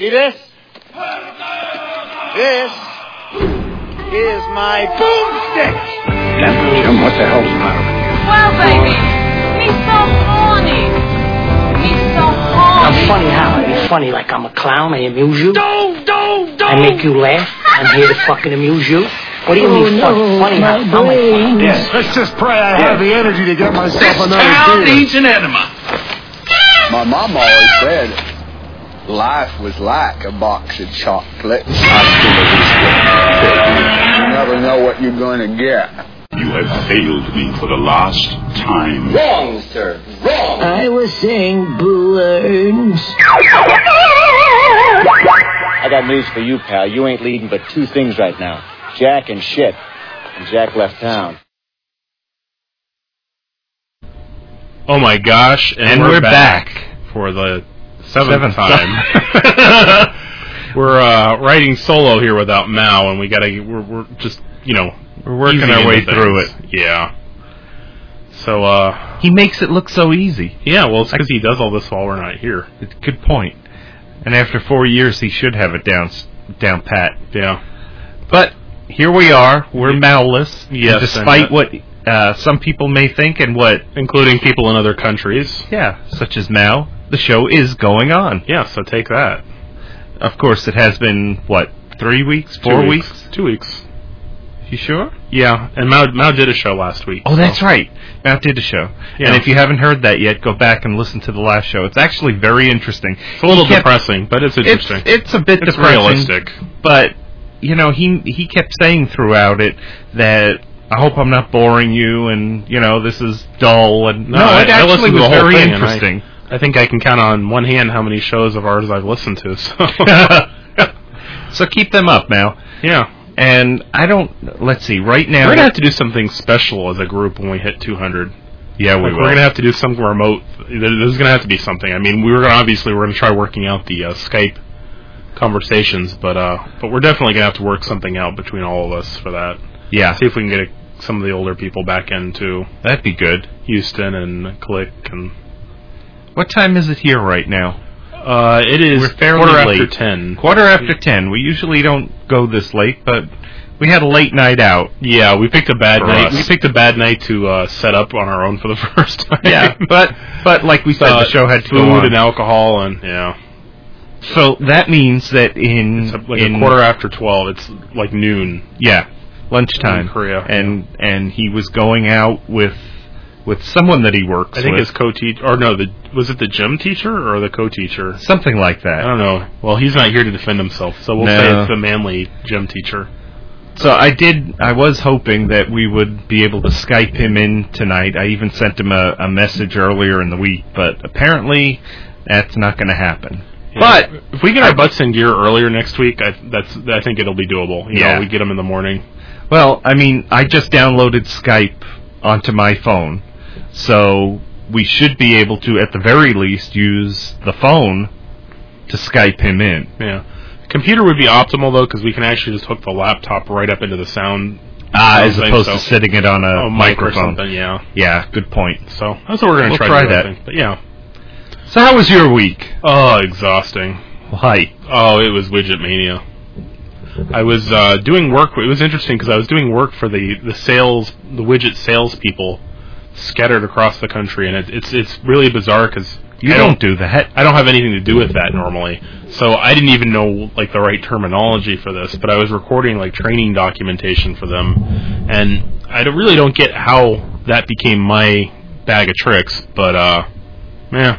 See this? This is my boomstick. Damn, Jim, what the hell's the matter with you? Well, baby, me so horny. Me so horny. I'm funny how? I be funny like I'm a clown. I amuse you. Don't, don't, don't. I make you laugh. I'm here to fucking amuse you. What do you Oh, mean no, fun- funny how? my How am I funny? brains. Let's just pray I have the energy to get myself This another town beer. needs an enema. My mom always said life was like a box of chocolates. You never know what you're going to get. You have failed me for the last time. Wrong, sir. Wrong. I was saying balloons. I got news for you, pal. You ain't leading but two things right now Jack and shit. And Jack left town. Oh my gosh! And, And we're, we're back, back. for the seventh, Seventh time. we're uh, writing solo here without Mao, and we gotta. We're, we're just you know We're working our way into through it. Yeah. So uh, He makes it look so easy. yeah, well, it's because he does all this while we're not here. It's a good point. And after four years, he should have it down down pat. Yeah. But here we are. We're Malless. Yes, and despite and, what uh, some people may think, and what Including people in other countries. yeah, such as Mal, the show is going on. Yeah. So take that. Of course, it has been what three weeks, four Two weeks. Two weeks. You sure? Yeah, and Mao Mao did a show last week. Oh, that's right. Matt did a show. Yeah. And if you haven't heard that yet, go back and listen to the last show. It's actually very interesting. It's a little kept- depressing, but it's It's interesting. it's a bit It's depressing, realistic. but you know he he kept saying throughout it that I hope I'm not boring you, and you know this is dull, and no, I- it I actually to was very I- interesting. I think I can count on one hand how many shows of ours I've listened to. So so keep them up now. yeah, And I don't. Let's see. Right now, we're gonna have to do something special as a group when we hit 200. yeah, we Like, will. we're gonna have to do something remote. There- There's gonna have to be something. I mean, we were gonna, obviously we're gonna try working out the uh, Skype conversations, but uh, but we're definitely gonna have to work something out between all of us for that. yeah, See if we can get a, some of the older people back into that'd be good. Houston and Click and. What time is it here right now? Uh, it is We're fairly quarter after late. ten. Quarter after ten. We usually don't go this late, but we had a late night out. Yeah, we picked a bad For night. us. We picked a bad night to uh, set up on our own for the first time. Yeah, but but like we said, Uh, the show had to food go on. and alcohol and yeah. So that means that in It's like in a quarter after twelve. It's like noon. yeah lunchtime In Korea. and and he was going out with with someone that he works I think with his co-teacher, or no, the was it the gym teacher or the co-teacher? something like that. I don't know. Well, he's not here to defend himself, so we'll No. say it's the manly gym teacher. So I did. I was hoping that we would be able to Skype him in tonight. I even sent him a, a message earlier in the week, but apparently that's not going to happen. But if we get our butts in gear earlier next week, I, that's I think it'll be doable. You Yeah. know, we get them in the morning. Well, I mean, I just downloaded Skype onto my phone, so we should be able to, at the very least, use the phone to Skype him in. Yeah. Computer would be optimal though, because we can actually just hook the laptop right up into the sound. Ah, as opposed so- to sitting it on a, a mic or microphone. something. Yeah. Yeah, good point. So that's what we're gonna We'll try, try to do, that. But yeah. So, how was your week? Oh, exhausting. Why? Oh, it was widget mania. I was uh, doing work. It was interesting because I was doing work for the the sales, the widget salespeople scattered across the country, and it, it's it's really bizarre because You I don't do that. I don't have anything to do with that normally. So I didn't even know like the right terminology for this, but I was recording like training documentation for them, and I don't- really don't get how that became my bag of tricks. But uh, yeah,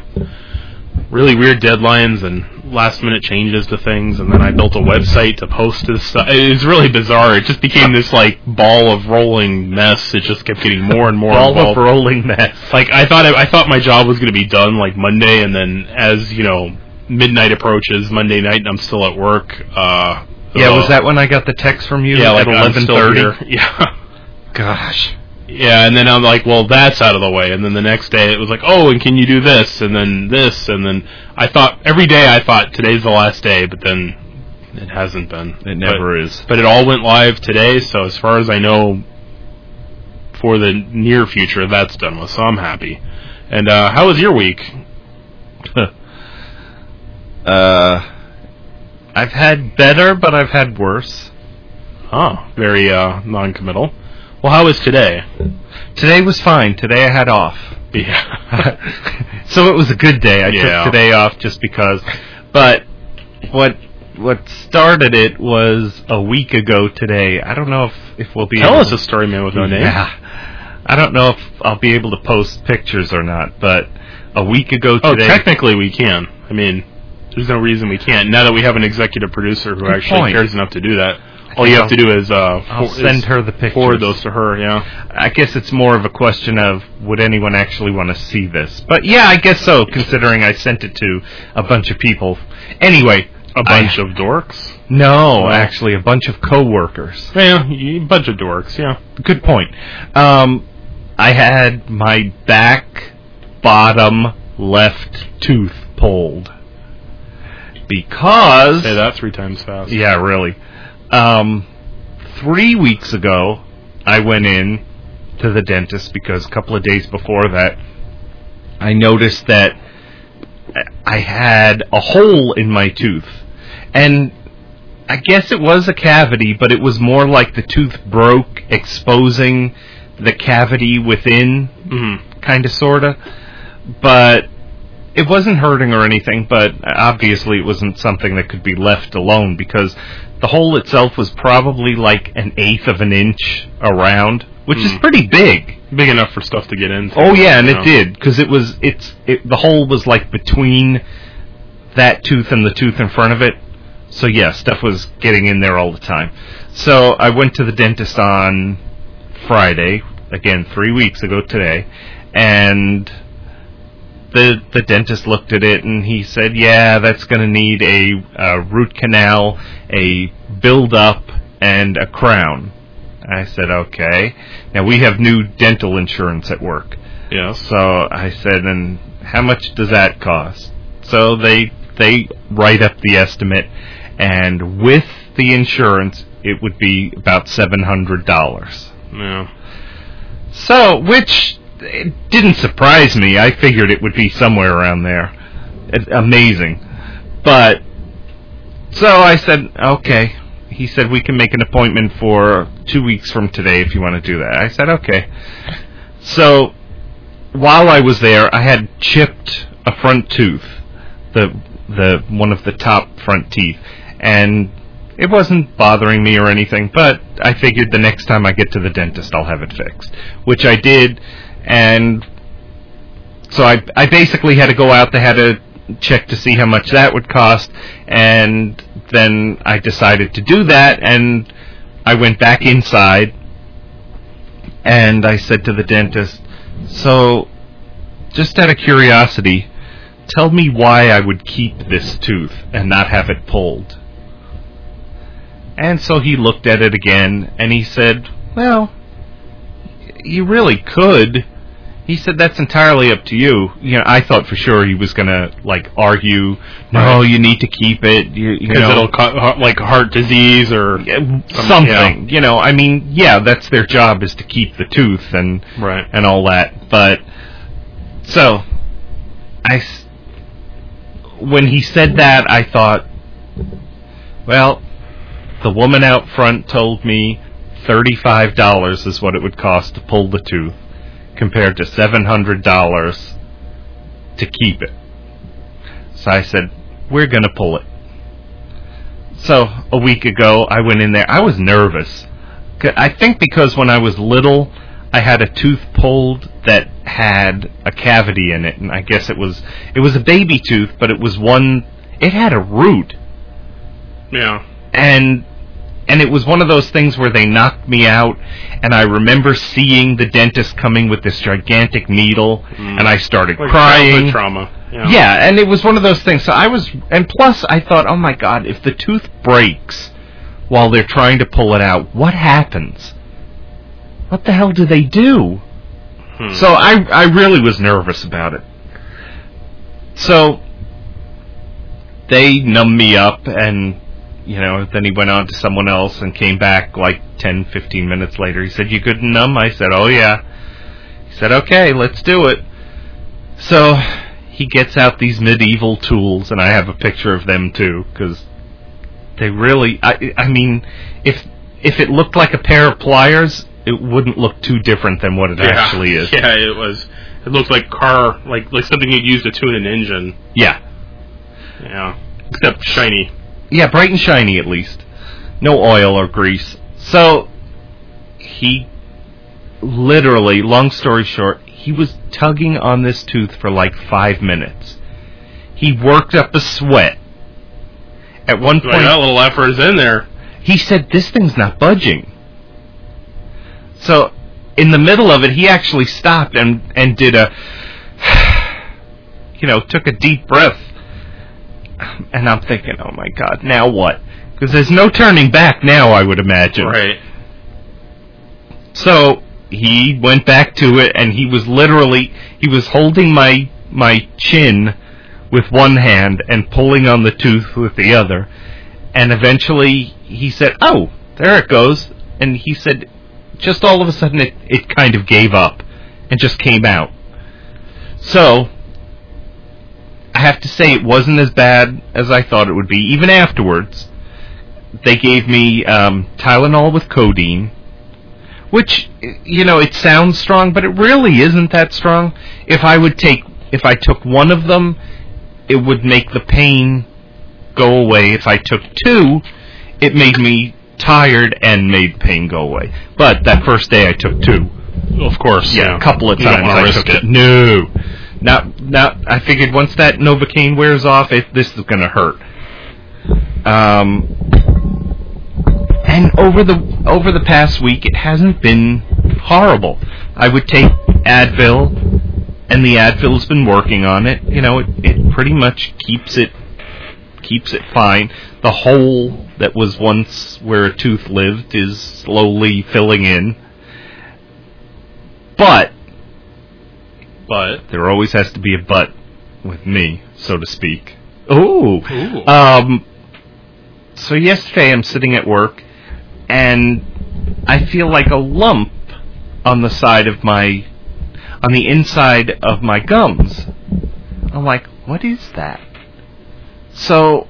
really weird deadlines and last minute changes to things, and then I built a website to post this stuff. It was really bizarre. It just became this like ball of rolling mess. It just kept getting more and more Ball involved. of rolling mess. Like I thought, I, I thought my job was going to be done like Monday, and then as you know, midnight approaches Monday night, and I'm still at work. Uh, Yeah, uh, was that when I got the text from you yeah, like eleven thirty? Yeah, Gosh. Yeah, and then I'm like, well, that's out of the way, and then the next day it was like, oh, and can you do this, and then this, and then I thought every day I thought today's the last day, but then it hasn't been. It never is. But it all went live today, so as far as I know, for the near future, that's done with. So I'm happy. And uh, how was your week? uh, I've had better, but I've had worse. Oh, very uh, non-committal. Well, how was today? Today was fine. Today I had off. Yeah. so it was a good day. I Yeah. took today off just because. But what what started it was a week ago today. I don't know if if we'll be Tell able us a story, man, with no name. Yeah. I don't know if I'll be able to post pictures or not, but a week ago oh, today. Oh, technically we can. I mean, there's no reason we can't. Now that we have an executive producer who actually point. cares enough to do that, all you have to do is uh, I'll for- send is her the pictures. forward those to her. Yeah. I guess it's more of a question of would anyone actually want to see this? But yeah, I guess so, considering I sent it to a bunch of people. Anyway, A bunch of dorks. no, actually, a bunch of coworkers. Yeah, a bunch of dorks. Yeah. Good point. Um, I had my back bottom left tooth pulled because Say that three times fast. yeah, really. Um, three weeks ago, I went in to the dentist because a couple of days before that, I noticed that I had a hole in my tooth. And I guess it was a cavity, but it was more like the tooth broke, exposing the cavity within, hmm kind of, sort of. But it wasn't hurting or anything, but obviously it wasn't something that could be left alone because the hole itself was probably like an eighth of an inch around, which is Hmm. pretty big. Big enough for stuff to get into. Oh yeah, and you it know. did because it was it's it, the hole was like between that tooth and the tooth in front of it. So yeah, stuff was getting in there all the time. So I went to the dentist on Friday, again 3 weeks ago today, and the the dentist looked at it and he said, "Yeah, that's going to need a, a root canal, a build up and a crown." I said, "Okay." Now we have new dental insurance at work. Yeah. So I said, and how much does that cost? So they they write up the estimate, and with the insurance, it would be about seven hundred dollars. Yeah. So, which it didn't surprise me. I figured it would be somewhere around there. Amazing, but so I said, okay. He said we can make an appointment for two weeks from today if you want to do that. I said okay. So while I was there, I had chipped a front tooth, the the one of the top front teeth, and it wasn't bothering me or anything. But I figured the next time I get to the dentist, I'll have it fixed, which I did, and so I I basically had to go out. They had to check to see how much that would cost, and then I decided to do that, and I went back inside, and I said to the dentist, "So, just out of curiosity, tell me why I would keep this tooth and not have it pulled." And so he looked at it again, and he said, "Well, you really could." He said that's entirely up to you. You know, I thought for sure he was gonna like argue, no, Right. you need to keep it. You, you Because know, it'll co- like heart disease or something. You know, I mean, yeah, that's their job is to keep the tooth and right. and all that. But so, I when he said that, I thought, well, the woman out front told me thirty-five dollars is what it would cost to pull the tooth, compared to seven hundred dollars to keep it. So I said, we're gonna pull it. So a week ago, I went in there. I was nervous. I think because when I was little, I had a tooth pulled that had a cavity in it, and I guess it was it was a baby tooth, but it was one. It had a root, Yeah. and and it was one of those things where they knocked me out, and I remember seeing the dentist coming with this gigantic needle, Mm. and I started Like crying. trauma. Yeah. Yeah, and it was one of those things. So I was, and plus I thought, oh my god, if the tooth breaks while they're trying to pull it out, what happens? What the hell do they do? Hmm. So I, I really was nervous about it. So they numb me up, and you know, then he went on to someone else and came back like 10, 15 minutes later. He said, "You good and numb?" I said, "Oh yeah." He said, "Okay, let's do it." So he gets out these medieval tools, and I have a picture of them too, because They really. I, I mean, if if it looked like a pair of pliers, it wouldn't look too different than what it Yeah. actually is. Yeah, it was. It looked like car, like like something you'd use to tune an engine. Yeah. Yeah, except shiny. Yeah, bright and shiny at least. No oil or grease. So he literally, long story short, he was tugging on this tooth for like five minutes. He worked up a sweat. At one point, that little effort is in there. he said, This thing's not budging. So, in the middle of it, he actually stopped and, and did a, you know, took a deep breath. And I'm thinking, oh my god, now what? Because there's no turning back now, I would imagine. Right. So, he went back to it and he was literally, he was holding my, my chin with one hand and pulling on the tooth with the other. And eventually he said, "Oh, there it goes." And he said, just all of a sudden it it kind of gave up and just came out. So I have to say it wasn't as bad as I thought it would be. Even afterwards, they gave me um, Tylenol with codeine, which you know it sounds strong, but it really isn't that strong. If I would take, if I took one of them, it would make the pain go away. If I took two, it made me tired and made the pain go away. But that first day I took two. Of course. Yeah, a couple of times I risk took it. No. Now, now I figured once that Novocaine wears off, it, this is going to hurt. Um, and over the over the past week, it hasn't been horrible. I would take Advil, and the Advil's been working on it. You know, it, it pretty much keeps it keeps it fine. The hole that was once where a tooth lived is slowly filling in. But But there always has to be a but with me, so to speak. Ooh. Ooh. Um so yesterday I'm sitting at work and I feel like a lump on the side of my on the inside of my gums. I'm like, what is that? So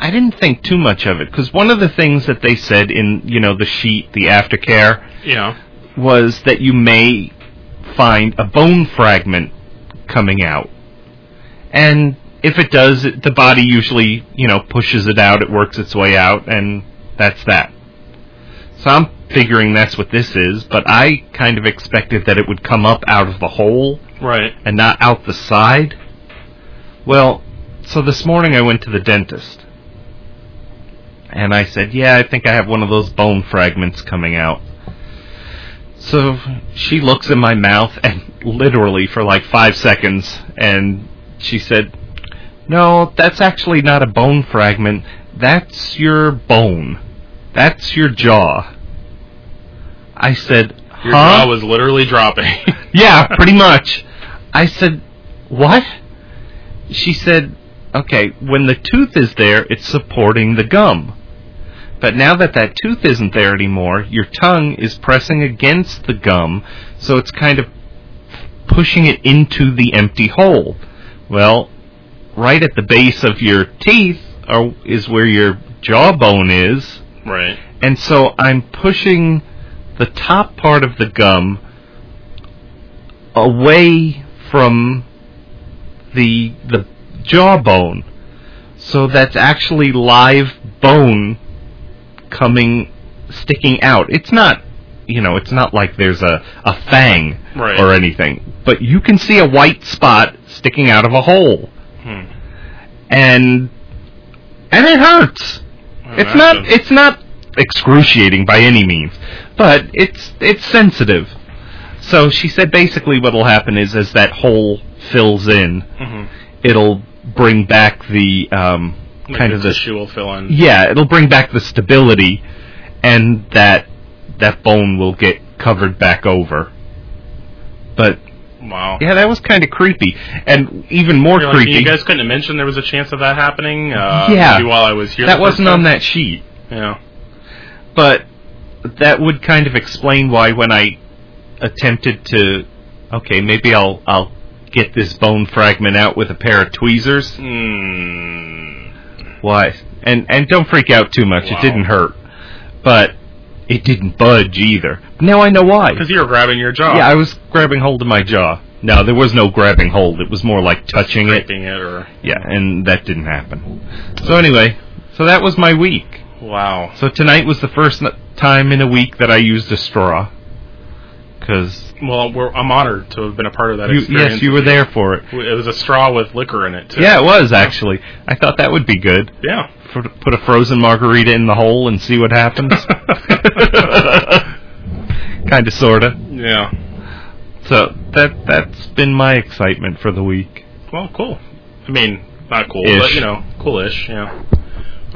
I didn't think too much of it because one of the things that they said in you know the sheet, the aftercare, yeah, was that you may find a bone fragment coming out. And if it does, it, the body usually, you know, pushes it out, it works its way out, and that's that. So I'm figuring that's what this is, but I kind of expected that it would come up out of the hole right. and not out the side. Well, so this morning I went to the dentist. And I said, Yeah, I think I have one of those bone fragments coming out. So she looks in my mouth and literally for like five seconds and she said, No, that's actually not a bone fragment. That's your bone. That's your jaw. I said, Your huh? jaw was literally dropping. Yeah, pretty much. I said, What? She said, Okay, when the tooth is there, it's supporting the gum. But now that that tooth isn't there anymore, your tongue is pressing against the gum, so it's kind of pushing it into the empty hole. Well, right at the base of your teeth are, is where your jawbone is, right. and so I'm pushing the top part of the gum away from the the jawbone. So that's actually live bone coming sticking out. It's not you know, it's not like there's a, a fang Right. or anything. But you can see a white spot sticking out of a hole. Hmm. And and it hurts. It's not it's not excruciating by any means, but it's it's sensitive. So she said basically what'll happen is as that hole fills in, Mhm. it'll bring back the um Like kind the of the tissue will fill in. yeah, it'll bring back the stability and that that bone will get covered back over. But Wow. yeah, that was kind of creepy and even more You're like, creepy. you guys couldn't have mentioned there was a chance of that happening. Uh, Yeah. maybe while I was here. that wasn't on that sheet. Yeah. but that would kind of explain why when I attempted to okay, maybe I'll I'll get this bone fragment out with a pair of tweezers. Hmm. Why? And and don't freak out too much. Wow. It didn't hurt, but it didn't budge either. Now I know why. Because you were grabbing your jaw. Yeah, I was grabbing hold of my jaw. No, there was no grabbing hold. It was more like touching it. It or Yeah, and that didn't happen. So anyway, so that was my week. wow. So tonight was the first time in a week that I used a straw. Cause Well, we're, I'm honored to have been a part of that you, experience. yes, you were there for it. It was a straw with liquor in it too. Yeah, it was actually. I thought that would be good. Yeah. For, put a frozen margarita in the hole and see what happens. kind of, sorta. Yeah. So that that's been my excitement for the week. Well, cool. I mean, not cool, Ish. but you know, coolish. Yeah.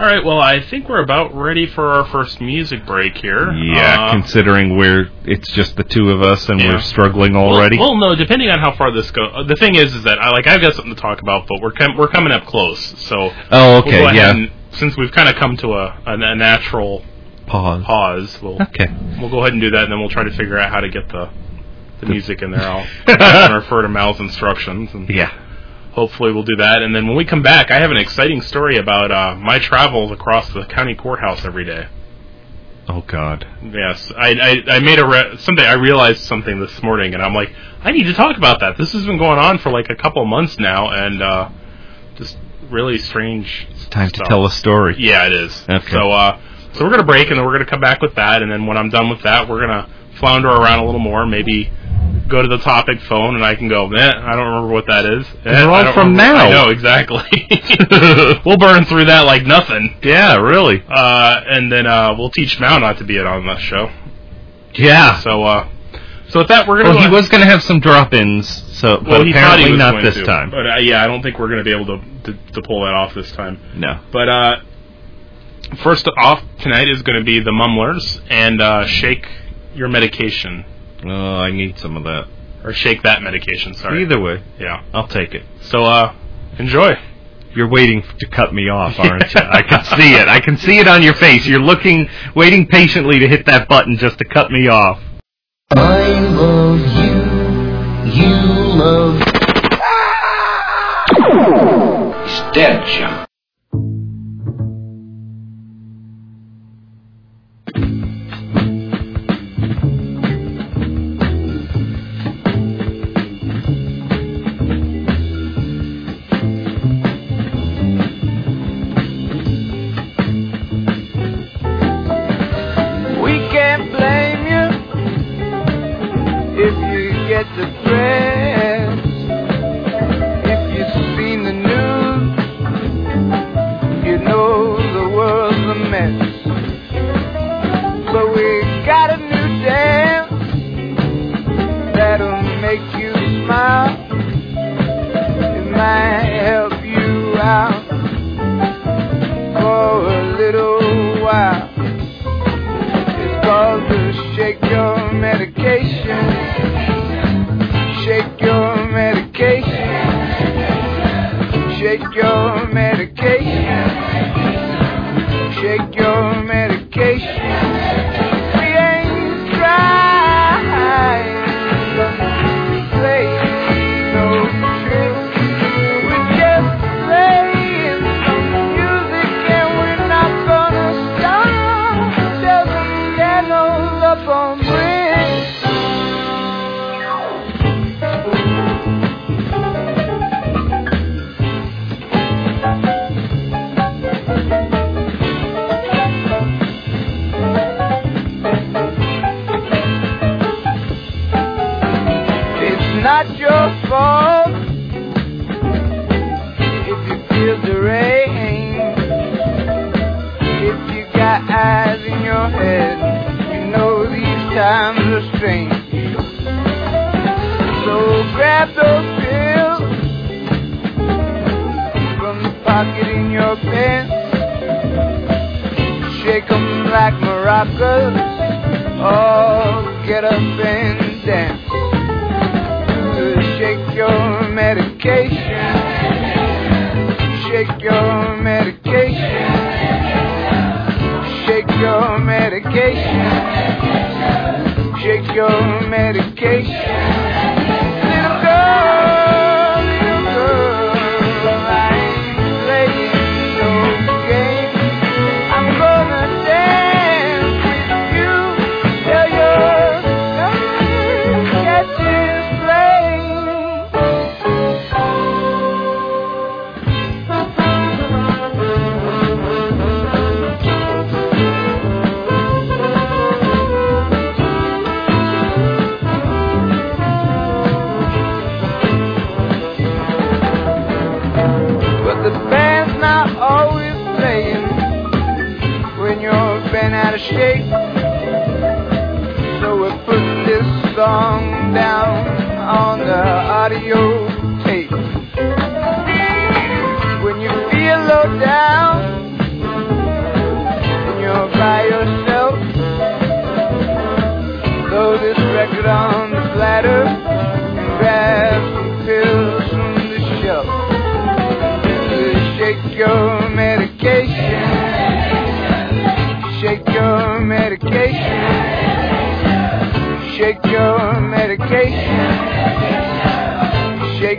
All right. Well, I think we're about ready for our first music break here. Yeah, Uh, considering we're it's just the two of us and Yeah. we're struggling already. Well, no. Depending on how far this goes, the thing is, is that I like I've got something to talk about, but we're com- we're coming up close. So oh, we'll okay, yeah. and- since we've kind of come to a, a, a natural Pause. pause, we'll Okay. we'll go ahead and do that, and then we'll try to figure out how to get the the music in there. I'll, I'll refer to Mal's instructions, and Yeah. Hopefully we'll do that. And then when we come back, I have an exciting story about uh, my travels across the county courthouse every day. Oh God. Yes, I I, I made a re- something. I realized something this morning, and I'm like, I need to talk about that. This has been going on for like a couple of months now, and uh, just really strange. It's time to tell a story. Yeah, it is. Okay. So, uh, so we're gonna break, and then we're gonna come back with that, and then when I'm done with that, we're gonna flounder around a little more, maybe go to the topic phone, and I can go, eh, I don't remember what that is. Eh, all from remember- now. I know exactly. we'll burn through that like nothing, Yeah, really. uh, and then uh, we'll teach Mao not to be it on the show. Yeah. So, uh, so with that, we're gonna. Well, go he was going to have some drop-ins, so Well, but he thought apparently he not this to, time. But uh, yeah, I don't think we're going to be able to, to to pull that off this time. No. But uh, first off tonight is going to be the Mumblers and uh, shake your medication Oh, I need some of that. or shake that medication. Sorry. Either way, Yeah. I'll take it. So uh, enjoy. You're waiting to cut me off, aren't you? I can see it. I can see it on your face. You're looking, waiting patiently to hit that button just to cut me off. I love you. You love. He's dead, Jim.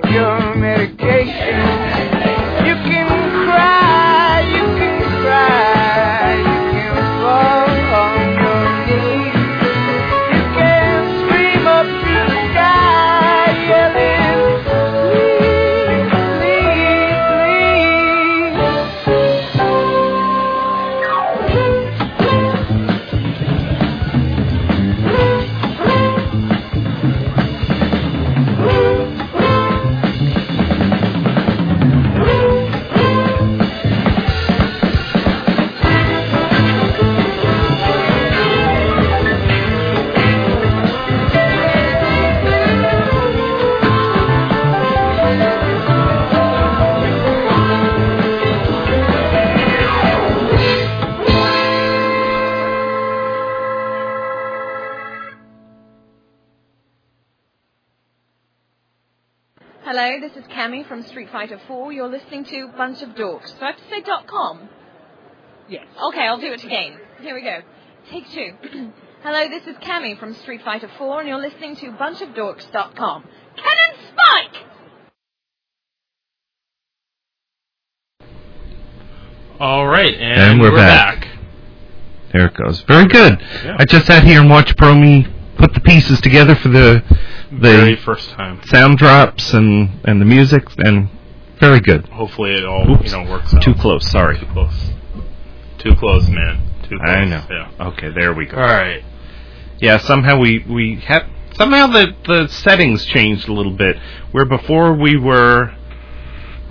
Shake your from Street 4. You're listening to Bunch of Dorks. Do I have to say dot .com? Yes. Okay, I'll do it again. Here we go. Take two. Hello, this is Cammy from Street Fighter 4, and you're listening to Bunch of Dorks dot bunchofdorks.com. Cannon Spike! All right, and, And we're back. There it goes. Very good. Yeah. I just sat here and watched Promi put the pieces together for the the Very first time. sound drops and and the music and very good. Hopefully it all Oops. you know works out. Too close. Sorry. Too close. Too close, man. Too close. I know. Yeah. Okay, there we go. All right. Yeah, somehow we we had somehow the the settings changed a little bit. Where before we were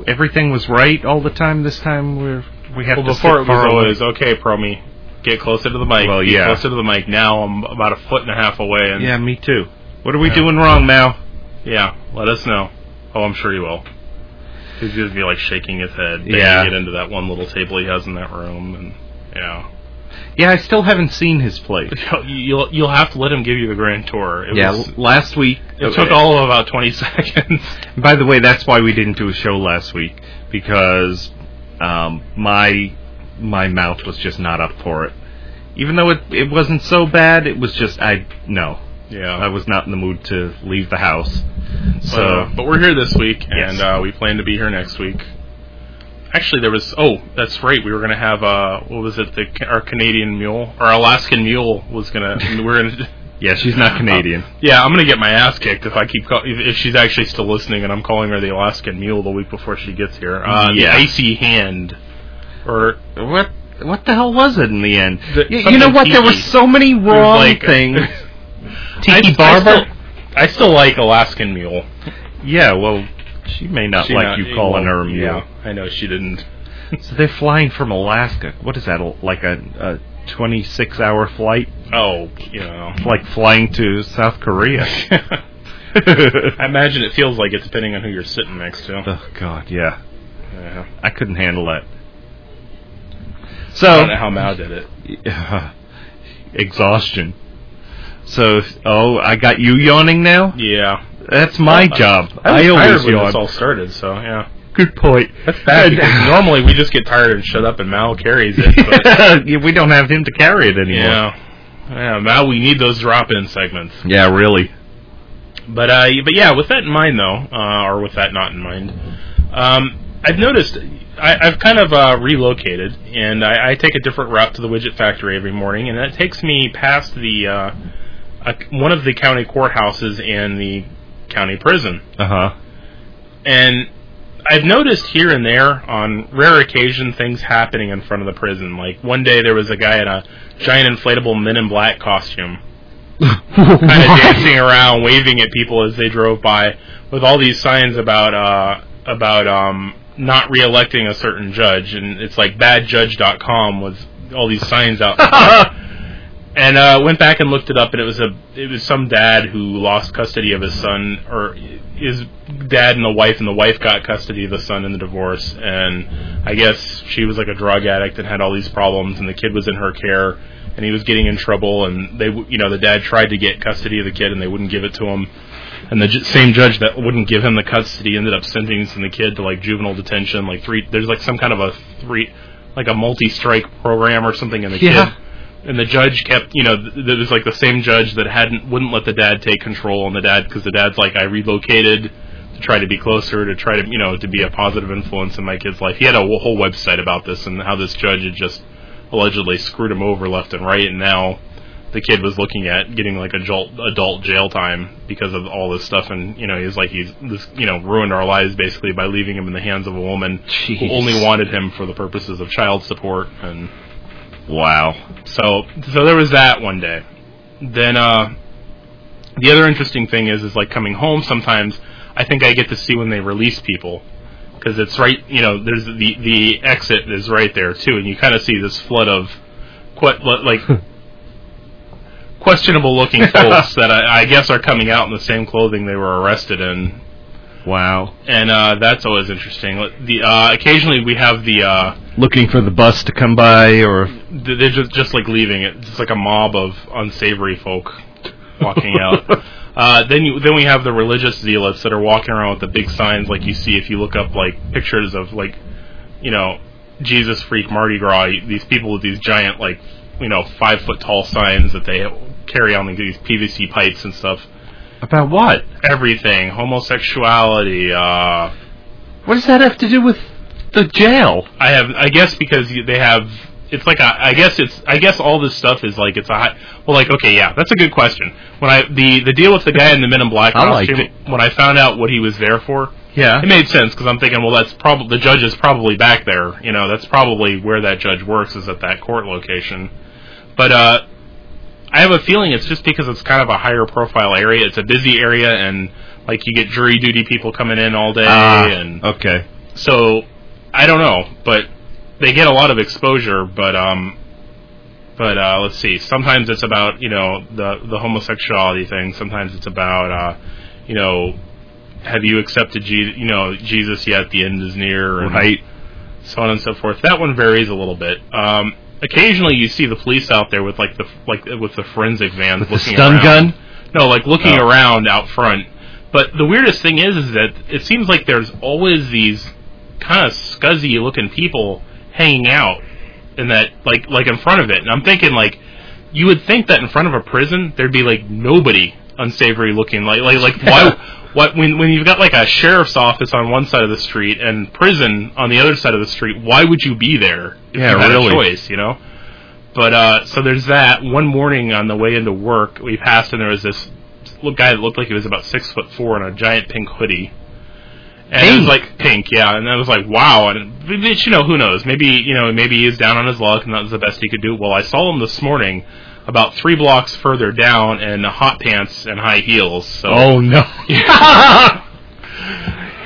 everything was right all the time. This time we're we have Well, to before it was away. always okay, Promi. Get closer to the mic. Well, Get yeah. closer to the mic. Now I'm about a foot and a half away, and Yeah, me too. What are we Yeah. doing wrong, Mal? yeah, let us know. Oh, I'm sure you will. He's gonna be like shaking his head. Yeah. Get into that one little table he has in that room, and yeah. Yeah, I still haven't seen his place. You'll you'll have to let him give you the grand tour. It yeah, was, last week it took all of about 20 seconds. By the way, that's why we didn't do a show last week because um, my my mouth was just not up for it. Even though it it wasn't so bad, it was just I no. Yeah. I was not in the mood to leave the house. So, So but we're here this week, Yes. and uh, we plan to be here next week. Actually, there was. Oh, that's right. We were gonna have. Uh, what was it? The our Canadian mule, our Alaskan mule was gonna. we're gonna. yeah, she's not Canadian. Yeah, I'm gonna get my ass kicked if I keep call- if, if she's actually still listening, and I'm calling her the Alaskan mule the week before she gets here. Uh, Yeah. the icy hand, or what what the hell was it in the end? The- you know what? There were so many wrong like- things. Tiki I Barber. still, I still like Alaskan mule. yeah, well, she may not She like not- you calling well, her a mule. Yeah, I know she didn't. So they're flying from Alaska. What is that? Like a, a 26 hour flight? Oh, you know. Like flying to South Korea. I imagine it feels like it depending on who you're sitting next to. oh God, yeah. Yeah. I couldn't handle that. So I So don't know how Mao did it. exhaustion. So oh, I got you yawning now. Yeah. That's my Well, job. I was I always tired when yawn. this all started, so yeah. Good point. That's bad normally we just get tired and shut up, and Mal carries it. Yeah, we don't have him to carry it anymore. yeah, yeah, Mal, we need those drop-in segments. Yeah, really. But uh, but yeah, with that in mind though, uh, or with that not in mind, um, I've noticed I, I've kind of uh, relocated, and I, I take a different route to the widget factory every morning, and that takes me past the uh, one of the county courthouses and the county prison, Uh huh. and I've noticed here and there on rare occasion things happening in front of the prison. Like one day there was a guy in a giant inflatable Men in Black costume kind of dancing around, waving at people as they drove by, with all these signs about uh, about um, not reelecting a certain judge, and it's like badjudge.com was all these signs out. and uh, went back and looked it up, and it was a it was some dad who lost custody of his son, or his dad and the wife, and the wife got custody of the son in the divorce. And I guess she was like a drug addict and had all these problems, and the kid was in her care, and he was getting in trouble, and they w- you know the dad tried to get custody of the kid, and they wouldn't give it to him. And the ju- same judge that wouldn't give him the custody ended up sentencing the kid to like juvenile detention, like three. There's like some kind of a three, like a multi-strike program or something, in the Yeah. kid and the judge kept you know th- it was like the same judge that hadn't wouldn't let the dad take control on the dad because the dad's like I relocated to try to be closer to try to you know to be a positive influence in my kid's life. He had a whole website about this and how this judge had just allegedly screwed him over left and right, and now the kid was looking at getting like adult adult jail time because of all this stuff and you know he's like he's this you know ruined our lives basically by leaving him in the hands of a woman who only wanted him for the purposes of child support and Wow. so so there was that one day. Then uh the other interesting thing is is like coming home sometimes I think I get to see when they release people because it's right, you know, there's the the exit is right there too and you kind of see this flood of quite like questionable looking folks that I, I guess are coming out in the same clothing they were arrested in Wow. and uh that's always interesting. The uh occasionally we have the uh Looking for the bus to come by, or they're just just like leaving it. It's like a mob of unsavory folk walking out. Uh, then you then we have the religious zealots that are walking around with the big signs, like you see if you look up like pictures of like, you know, Jesus freak Mardi Gras. These people with these giant like, you know, five foot tall signs that they carry on like, these PVC pipes and stuff. about what? Everything, homosexuality. uh What does that have to do with the jail? I have, I guess, because they have. It's like a, I guess it's, I guess all this stuff is like it's a high. Well, like okay, yeah, that's a good question. When I the the deal with the guy in the Men in Black I liked costume, when I found out what he was there for, Yeah. it made sense because I'm thinking, well, that's probably the judge is probably back there. You know, that's probably where that judge works is at that court location. But uh, I have a feeling it's just because it's kind of a higher profile area. It's a busy area, and like you get jury duty people coming in all day, Ah, and okay. so I don't know, but they get a lot of exposure. But um, but uh, let's see. Sometimes it's about you know the the homosexuality thing. Sometimes it's about uh, you know, have you accepted Jesus? You know, Jesus yet? The end is near, and Right. so on and so forth. That one varies a little bit. Um, occasionally, you see the police out there with like the like with the forensic vans With the stun around. gun? No, like looking Oh. around out front. But the weirdest thing is, is that it seems like there's always these kind of scuzzy looking people hanging out in that, like, like in front of it. And I'm thinking, like, you would think that in front of a prison there'd be like nobody unsavory looking, like, like, like why? What when when you've got like a sheriff's office on one side of the street and prison on the other side of the street, why would you be there if Yeah, you had really. a choice? You know. But uh, so there's that. One morning on the way into work, we passed and there was this little guy that looked like he was about six foot four in a giant pink hoodie. And it was like pink, yeah. And I was like, wow. And but, you know, who knows? Maybe you know, maybe he is down on his luck, and that was the best he could do. Well, I saw him this morning, about three blocks further down, in hot pants and high heels. So Oh no.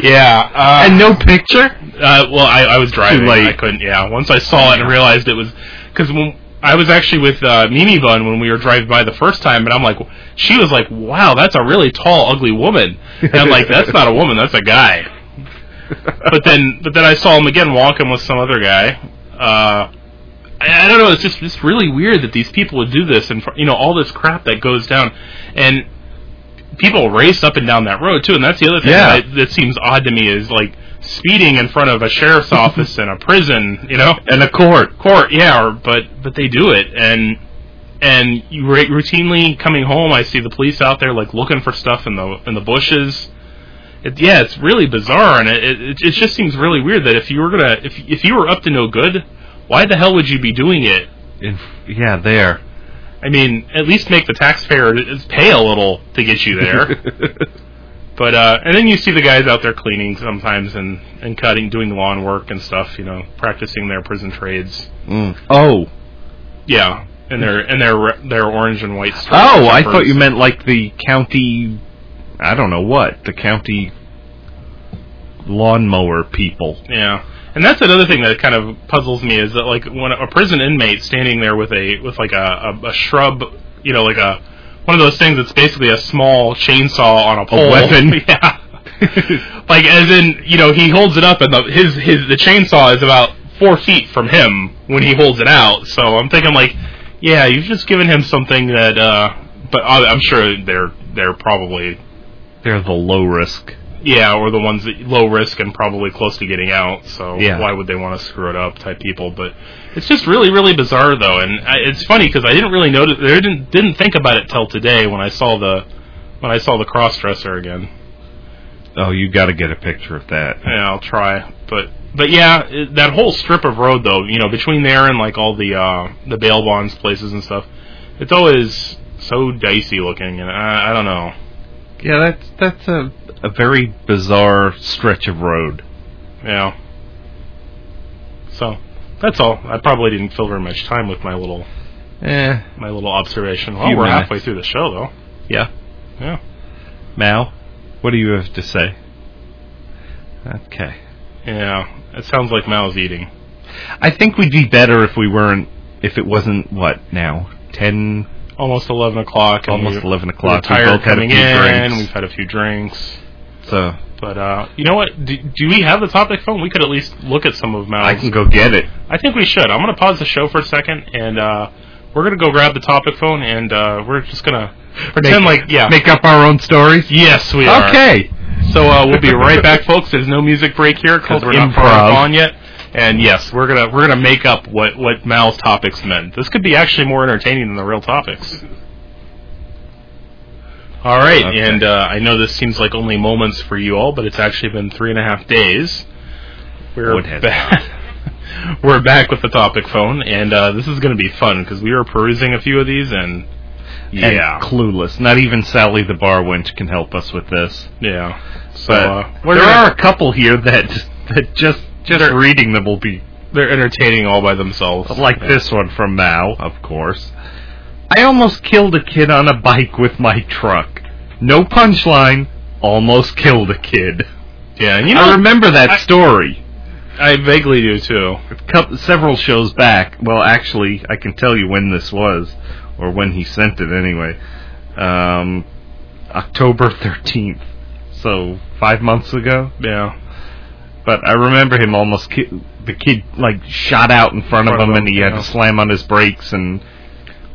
yeah. Uh, and no picture? uh, well, I, I was driving. I couldn't. Yeah. Once I saw it and realized it was because when I was actually with uh, Mimi Bun when we were driving by the first time, and I'm like, she was like, "Wow, that's a really tall, ugly woman." And I'm like, "That's not a woman. That's a guy." But then, but then I saw him again walking with some other guy. Uh, I, I don't know. It's just it's really weird that these people would do this, and fr- you know all this crap that goes down, and people race up and down that road too. And that's the other thing Yeah. that, that seems odd to me is like speeding in front of a sheriff's office and a prison, you know, And a court. court. Yeah, or, but but they do it, and and you ra- routinely coming home, I see the police out there like looking for stuff in the in the bushes. It, yeah, it's really bizarre, and it, it it just seems really weird that if you were gonna if if you were up to no good, why the hell would you be doing it? In, yeah, there. I mean, at least make the taxpayer pay a little to get you there. But uh, and then you see the guys out there cleaning sometimes and and cutting, doing lawn work and stuff. You know, practicing their prison trades. Mm. Oh. Yeah, and their and their their orange and white. striped Oh, I thought you meant like the county. I don't know what the county lawnmower people. Yeah, And that's another thing that kind of puzzles me is that like when a prison inmate standing there with a with like a, a, a shrub, you know, like a one of those things that's basically a small chainsaw on a pole. weapon. yeah. like as in, you know, he holds it up and the his his the chainsaw is about four feet from him when he holds it out. So I'm thinking like, yeah, you've just given him something that. uh But I- I'm sure they're they're probably They're the low risk. yeah, or the ones that low risk and probably close to getting out. So Yeah. why would they want to screw it up? Type people, but it's just really, really bizarre though, and I, it's funny because I didn't really notice, I didn't didn't think about it till today when I saw the when I saw the cross dresser again. Oh, you got to get a picture of that. Yeah, I'll try, but but yeah, it, that whole strip of road though, you know, between there and like all the uh the bail bonds places and stuff, it's always so dicey looking, and I, I don't know. Yeah, that's that's a a very bizarre stretch of road. Yeah. So that's all. I probably didn't fill very much time with my little Eh, my little observation. Well, we're minutes. halfway through the show though. yeah. Yeah. Mal, what do you have to say? Okay. Yeah. It sounds like Mal's eating. I think we'd be better if we weren't if it wasn't what now ten Almost eleven o'clock. almost eleven We're o'clock. We tired both had a coming few in. drinks. We've had a few drinks. So But uh, you know what? Do, do we have the topic phone? We could at least look at some of Mal's. I can go get it. I think we should. I'm going to pause the show for a second, and uh, we're going to go grab the topic phone, and uh, we're just going to pretend like yeah. Make up our own stories. yes, we are. Okay. So uh, we'll be right back, folks. There's no music break here because we're not improv. far on yet. And yes, we're gonna we're gonna make up what what Mal's topics meant. This could be actually more entertaining than the real topics. All right, Okay. and uh, I know this seems like only moments for you all, but it's actually been three and a half days. We're back. we're back with the topic phone, and uh, this is going to be fun because we were perusing a few of these, and yeah, And clueless. Not even Sally the bar wench can help us with this. yeah. So uh, there gonna- are a couple here that that just just They're- reading them will be they're entertaining all by themselves, like Yeah. this one from Mal, of course. I almost killed a kid on a bike with my truck. No punchline. Almost killed a kid. Yeah, and you know, I remember that I- story. I vaguely do too. Couple, several shows back. Well, actually, I can tell you when this was, or when he sent it anyway. Um, October 13th. So, five months ago. Yeah, But I remember him almost, ki- the kid, like, shot out in front, Front of of him, and he had yeah. to slam on his brakes, and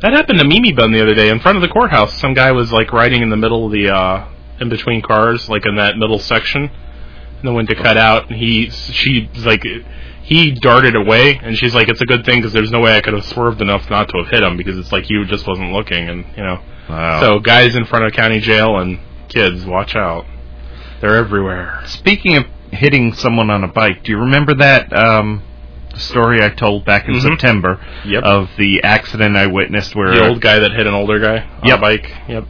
that happened to Mimi Bun the other day in front of the courthouse. Some guy was like riding in the middle of the uh in between cars, like in that middle section, and then went to cut out. And he, she's like, he darted away, and she's like, "It's a good thing because there's no way I could have swerved enough not to have hit him because it's like he just wasn't looking." And you know, wow. so guys in front of county jail and kids, watch out. They're everywhere. Speaking of hitting someone on a bike, do you remember that um, story I told back in Mhm. September Yep. of the accident I witnessed where the old guy that hit an older guy on Yep. a bike. Yep.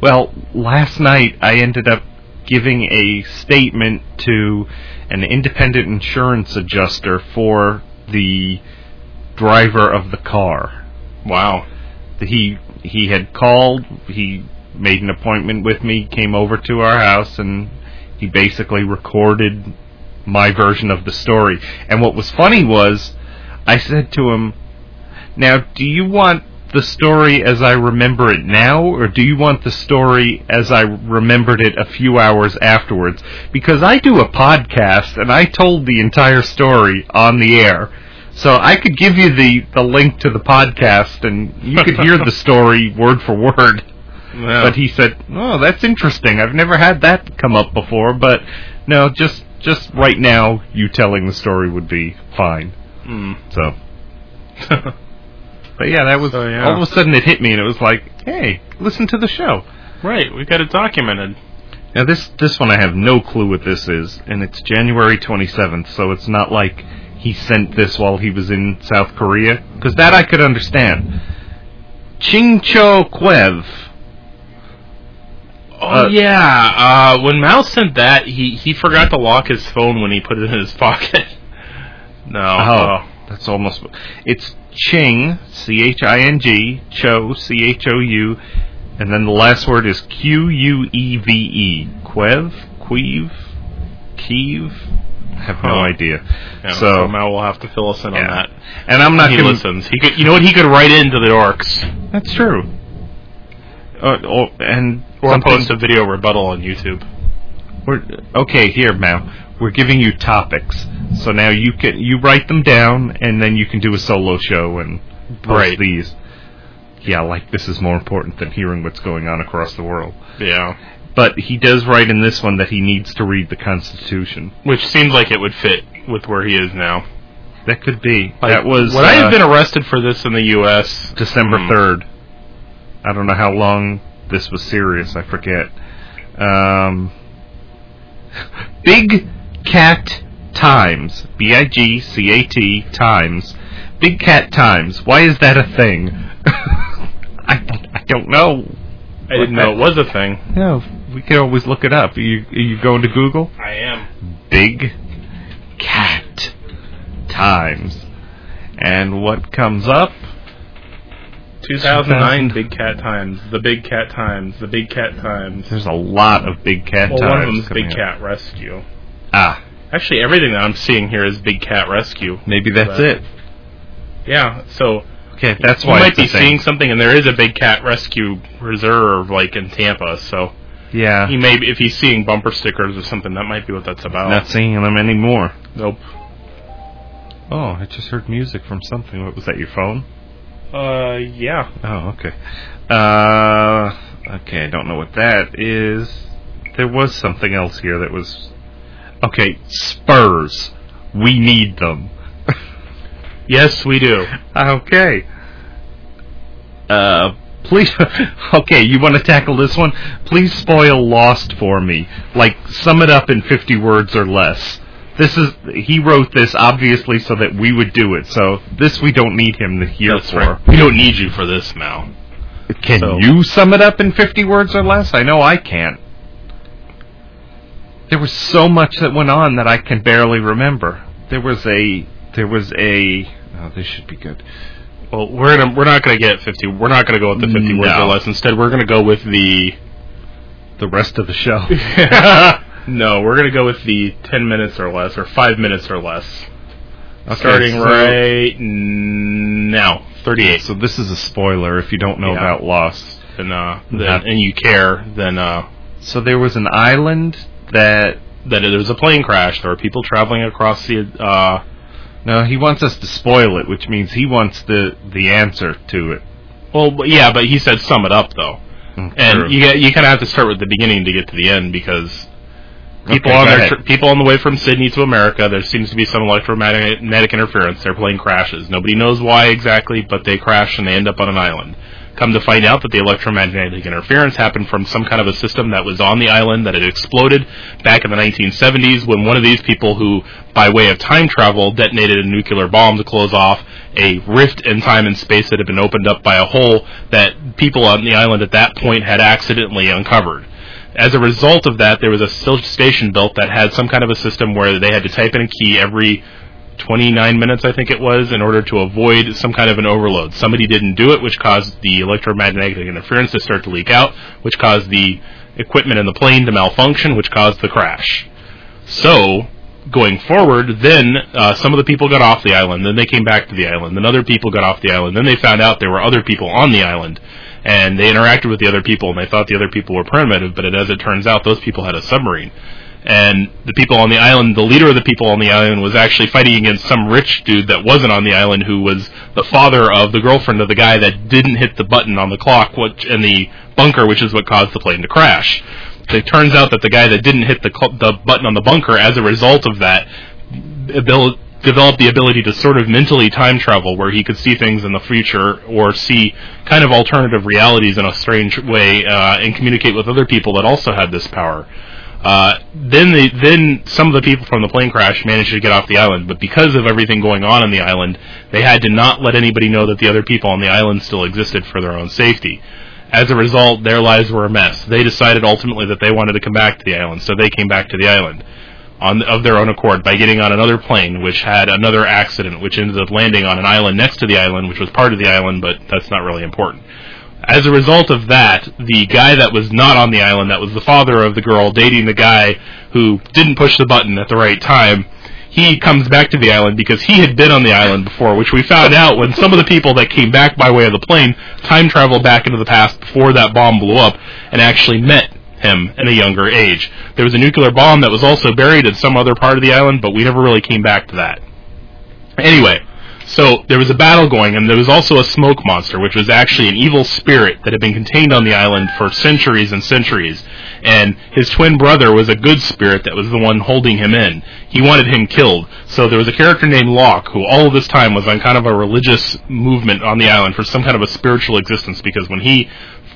Well, last night I ended up giving a statement to an independent insurance adjuster for the driver of the car. Wow. He he had called, he made an appointment with me, came over to our house and he basically recorded my version of the story. And what was funny was I said to him, "Now, do you want the story as I remember it now, or do you want the story as I remembered it a few hours afterwards? Because I do a podcast and I told the entire story on the air. So I could give you the, the link to the podcast and you could hear the story word for word. Yeah. But he said, "Oh, that's interesting. I've never had that come up before, but no, just just right now you telling the story would be fine." Mm. So But yeah, that was So, yeah. all of a sudden it hit me, and it was like, hey, listen to the show. right. we've got it documented. Now this this one I have no clue what this is, and it's January 27th, so it's not like he sent this while he was in South Korea, because that I could understand. Chingcho Kwev. Oh Uh, yeah. Uh, when Mal sent that, he he forgot to lock his phone when he put it in his pocket. no. Oh, that's almost. It's Ching, C H I N G, Cho, C H O U, and then the last word is Q U E V E. Quev? Queeve? Kiev? have no Huh. idea. Yeah, so, so Mal will have to fill us in on that. and I'm not he gonna. listens. He could, you know what? He could write into the dorks That's true. Uh, oh, and or post a video rebuttal on YouTube. We're, okay, here, Mal. We're giving you topics, so now you can you write them down, and then you can do a solo show and post Right. these. Yeah, like this is more important than hearing what's going on across the world. Yeah, But he does write in this one that he needs to read the Constitution. which seems like it would fit with where he is now. That could be. Like, that was Would I uh, have been arrested for this in the U.S.? December Hmm. third. I don't know how long this was serious. I forget. Um, Big Cat Times. B I G C A T Times. Big Cat Times. Why is that a thing? I I don't know. I didn't know it was a thing. No, we can always look it up. Are you are you going to Google? I am. Big Cat Times. And what comes up? 2009 Big Cat Times. The Big Cat Times. The Big Cat Times. There's a lot of Big Cat Well, Times. one of them is Big up. Cat Rescue. Ah, Actually, everything that I'm seeing here is Big Cat Rescue. maybe that's But- it. Yeah, so Okay, that's you why might it's a be thing. seeing something, and there is a Big Cat Rescue Reserve, like in Tampa. So Yeah, he may, be, if he's seeing bumper stickers or something, that might be what that's about. not seeing them anymore. nope. Oh, I just heard music from something. What was that? Your phone? Uh, yeah. Oh, okay. Uh, okay, I don't know what that is. There was something else here that was. Okay, Spurs. We need them. Yes, we do. Okay. Uh, please. Okay, you want to tackle this one? Please spoil Lost for me. Like, sum it up in 50 words or less. This is. He wrote this obviously so that we would do it. So this we don't need him to hear That's for. right. We don't need you for this, Mal. Can So- you sum it up in 50 words or less? I know I can't. There was so much that went on that I can barely remember. There was a there was a oh this should be good. Well, we're gonna we're not gonna get fifty. We're not gonna go with the fifty words or less. Instead, we're gonna go with the. The rest of the show. no, we're gonna go with the ten minutes or less, or five minutes or less. Okay, Starting so- right now, thirty-eight. So this is a spoiler if you don't know Yeah. about Lost. And uh, Yeah. then, and you care, then uh, So there was an island that that there was a plane crash. There were people traveling across the. Uh, no, he wants us to spoil it, which means he wants the the answer to it. well, yeah, but he said sum it up though, Mm, and true. you get, you kind of have to start with the beginning to get to the end because people Okay, on their tr- people on the way from Sydney to America, there seems to be some electromagnetic interference. Their plane crashes. Nobody knows why exactly, but they crash and they end up on an island. Come to find out that the electromagnetic interference happened from some kind of a system that was on the island that had exploded back in the 1970s when one of these people who, by way of time travel, detonated a nuclear bomb to close off a rift in time and space that had been opened up by a hole that people on the island at that point had accidentally uncovered as a result of that, there was a station built that had some kind of a system where they had to type in a key every 29 minutes, I think it was, in order to avoid some kind of an overload. Somebody didn't do it, which caused the electromagnetic interference to start to leak out, which caused the equipment in the plane to malfunction, which caused the crash. So, going forward, then uh, some of the people got off the island, then they came back to the island, then other people got off the island, then they found out there were other people on the island, and they interacted with the other people, and they thought the other people were primitive, but as it turns out, those people had a submarine. And the people on the island, the leader of the people on the island was actually fighting against some rich dude that wasn't on the island who was the father of the girlfriend of the guy that didn't hit the button on the clock which, in the bunker, which is what caused the plane to crash. It turns out that the guy that didn't hit the, cl- the button on the bunker, as a result of that, abil- developed the ability to sort of mentally time travel, where he could see things in the future or see kind of alternative realities in a strange way, uh, and communicate with other people that also had this power. Uh, then the, then some of the people from the plane crash managed to get off the island, but because of everything going on on the island, they had to not let anybody know that the other people on the island still existed for their own safety. As a result, their lives were a mess. They decided ultimately that they wanted to come back to the island, so they came back to the island on of their own accord by getting on another plane, which had another accident, which ended up landing on an island next to the island, which was part of the island, but that's not really important. As a result of that, the guy that was not on the island, that was the father of the girl dating the guy who didn't push the button at the right time, he comes back to the island because he had been on the island before, which we found out when some of the people that came back by way of the plane time traveled back into the past before that bomb blew up and actually met him in a younger age. There was a nuclear bomb that was also buried in some other part of the island, but we never really came back to that. Anyway, so there was a battle going, and there was also a smoke monster, which was actually an evil spirit that had been contained on the island for centuries and centuries. And his twin brother was a good spirit that was the one holding him in. He wanted him killed. So there was a character named Locke, who all of this time was on kind of a religious movement on the island for some kind of a spiritual existence, because when he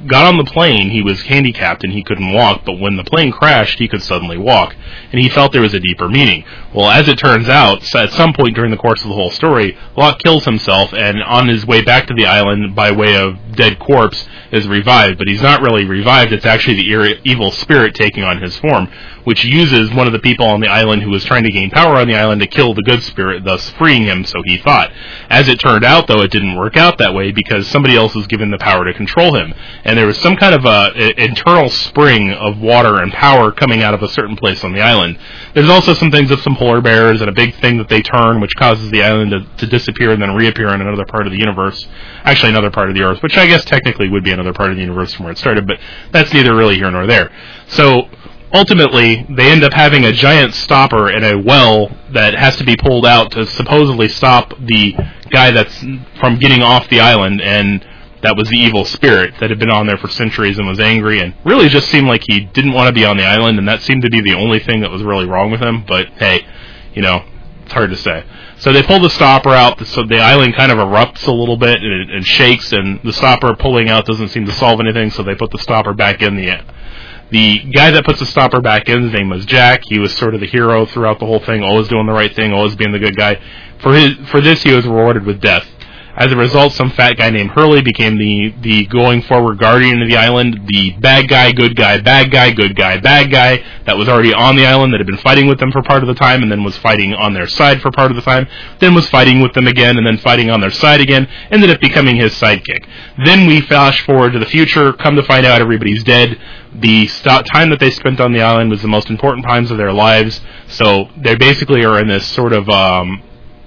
got on the plane, he was handicapped and he couldn't walk, but when the plane crashed, he could suddenly walk, and he felt there was a deeper meaning. Well, as it turns out, at some point during the course of the whole story, Locke kills himself, and on his way back to the island by way of dead corpse, is revived, but he's not really revived, it's actually the e- evil spirit taking on his form, which uses one of the people on the island who was trying to gain power on the island to kill the good spirit, thus freeing him, so he thought. As it turned out, though, it didn't work out that way because somebody else was given the power to control him, and there was some kind of uh, a, a internal spring of water and power coming out of a certain place on the island. There's also some things of some polar bears and a big thing that they turn, which causes the island to, to disappear and then reappear in another part of the universe. Actually, another part of the Earth, which I guess technically would be another part of the universe from where it started, but that's neither really here nor there. So ultimately they end up having a giant stopper in a well that has to be pulled out to supposedly stop the guy that's from getting off the island and that was the evil spirit that had been on there for centuries and was angry and really just seemed like he didn't want to be on the island and that seemed to be the only thing that was really wrong with him but hey you know it's hard to say so they pull the stopper out so the island kind of erupts a little bit and, and shakes and the stopper pulling out doesn't seem to solve anything so they put the stopper back in the the guy that puts the stopper back in, his name was Jack. He was sort of the hero throughout the whole thing, always doing the right thing, always being the good guy. For his for this, he was rewarded with death. As a result, some fat guy named Hurley became the the going forward guardian of the island, the bad guy, good guy, bad guy, good guy, bad guy that was already on the island that had been fighting with them for part of the time and then was fighting on their side for part of the time, then was fighting with them again and then fighting on their side again, ended up becoming his sidekick. Then we flash forward to the future, come to find out everybody's dead. The st- time that they spent on the island was the most important times of their lives, so they basically are in this sort of um,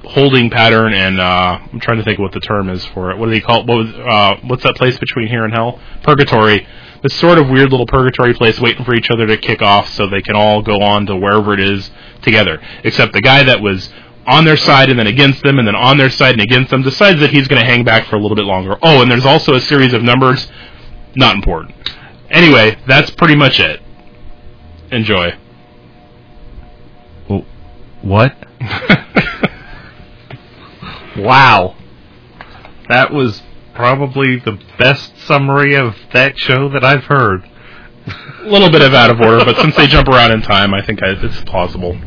holding pattern and uh I'm trying to think of what the term is for it. What do they call it? What was uh what's that place between here and hell? Purgatory. This sort of weird little purgatory place waiting for each other to kick off so they can all go on to wherever it is together. Except the guy that was on their side and then against them and then on their side and against them decides that he's going to hang back for a little bit longer. Oh, and there's also a series of numbers not important. Anyway, that's pretty much it. Enjoy. What? wow. That was probably the best summary of that show that I've heard. A little bit of out of order, but since they jump around in time, I think I, it's plausible.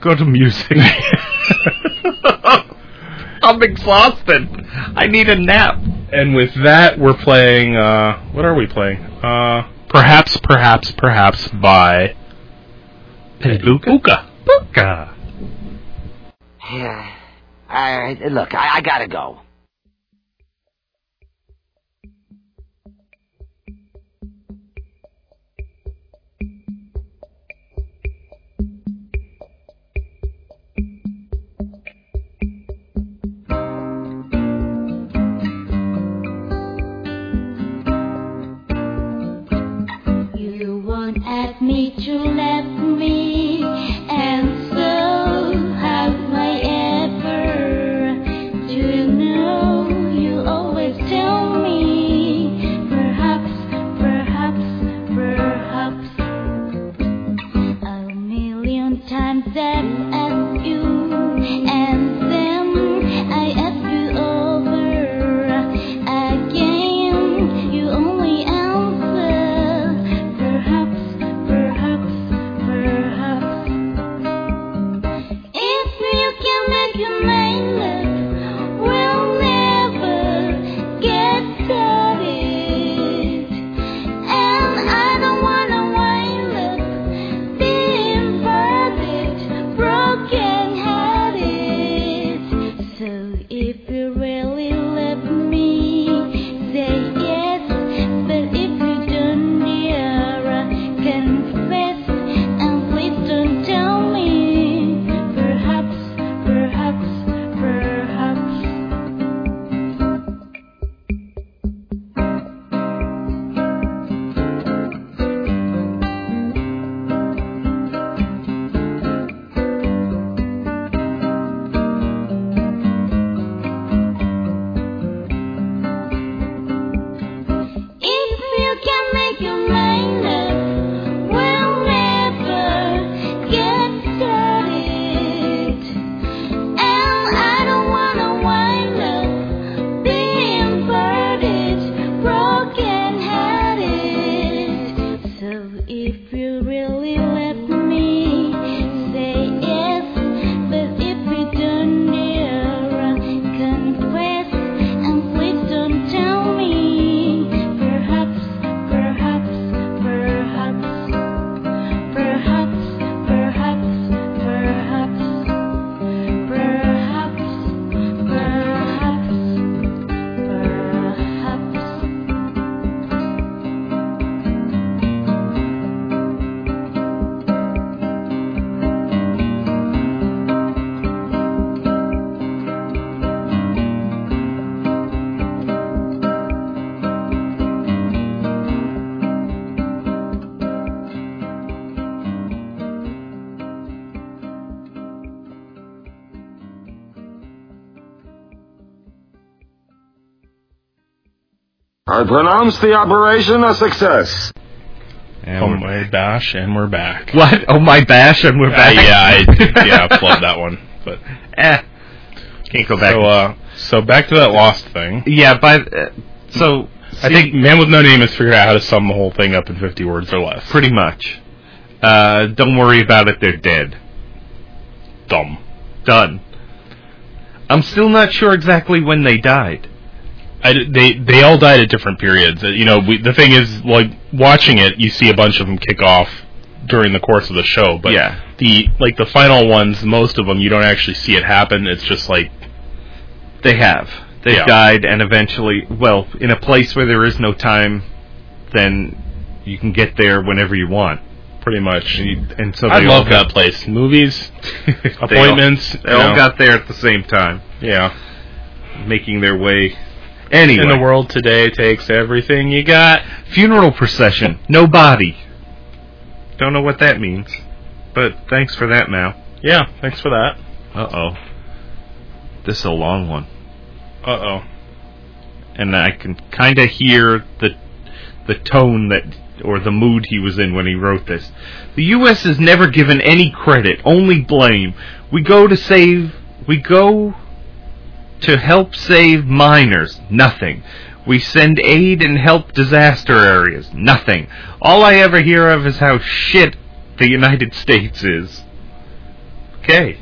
Go to music. I'm exhausted. I need a nap. And with that, we're playing. Uh, what are we playing? Uh, perhaps, perhaps, perhaps by Uka. Uka. Yeah. I, look, I, I gotta go. You won't me to let me, I pronounce the operation a success. And Oh my bash, and we're back. What? Oh my bash, and we're Uh, back. yeah, I yeah, I plugged that one, but eh, can't go back. so uh, so back to that lost thing. yeah, by uh, so I think Man with No Name has figured out how to sum the whole thing up in 50 words or less. pretty much. Uh, don't worry about it; they're dead. dumb. Done. I'm still not sure exactly when they died. I, they they all died at different periods. Uh, You know, we, the thing is, like watching it, you see a bunch of them kick off during the course of the show. But Yeah. the like the final ones, most of them, you don't actually see it happen. It's just like They have. They Yeah. died, and eventually, well, in a place where there is no time, then you can get there whenever you want. pretty much. And so I love got- that place. Movies, They all- appointments. They all got there at the same time, yeah. making their way. Anyway, In the world today takes everything you got. funeral procession, no body. Don't know what that means, but thanks for that, Mal. Yeah, thanks for that. Uh oh, this is a long one, Uh oh. and I can kind of hear the the tone that or the mood he was in when he wrote this. The U.S. is never given any credit, only blame. We go to save. We go to help save miners. Nothing. We send aid and help disaster areas. Nothing. All I ever hear of is how shit the United States is. Okay.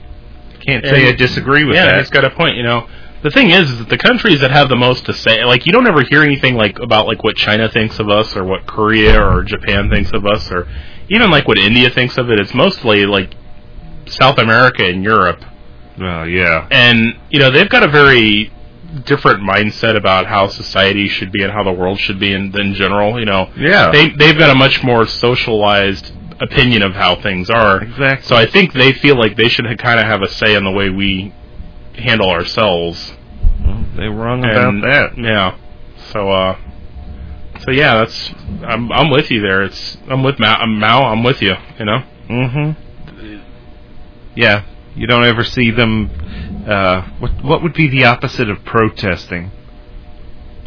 Can't say I disagree with yeah, that. he's got a point. You know, the thing is, is that the countries that have the most to say, like, you don't ever hear anything like about like what China thinks of us, or what Korea or Japan thinks of us, or even like what India thinks of it. It's mostly like South America and Europe, Well, yeah. and you know they've got a very different mindset about how society should be and how the world should be in, in general. You know, Yeah. they they've got a much more socialized opinion of how things are. Exactly. So I think they feel like they should kind of have a say in the way we handle ourselves. Well, they were wrong And, about that. Yeah. So uh so yeah, that's I'm I'm with you there. It's I'm with Mal. I'm Mal. I'm with you. You know. Mm-hmm. Yeah, you don't ever see them. Uh, what what would be the opposite of protesting?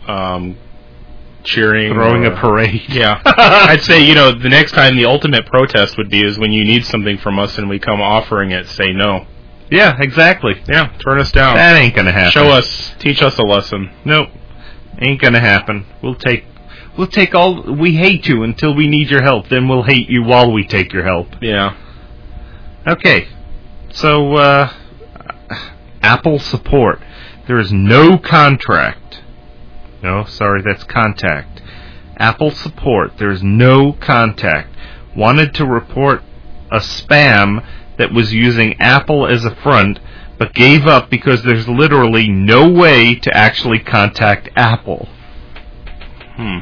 Um, cheering, Throwing or- a parade. Yeah, I'd say you know the next time the ultimate protest would be is when you need something from us and we come offering it. Say no. Yeah, exactly. Yeah, turn us down. That ain't gonna happen. Show us, teach us a lesson. Nope, ain't gonna happen. We'll take. We'll take all. We hate you until we need your help. Then we'll hate you while we take your help. Yeah. Okay. So, uh, Apple support. There is no contract. No, sorry, that's contact. Apple support. There is no contact. Wanted to report a spam that was using Apple as a front, but gave up because there's literally no way to actually contact Apple. Hmm.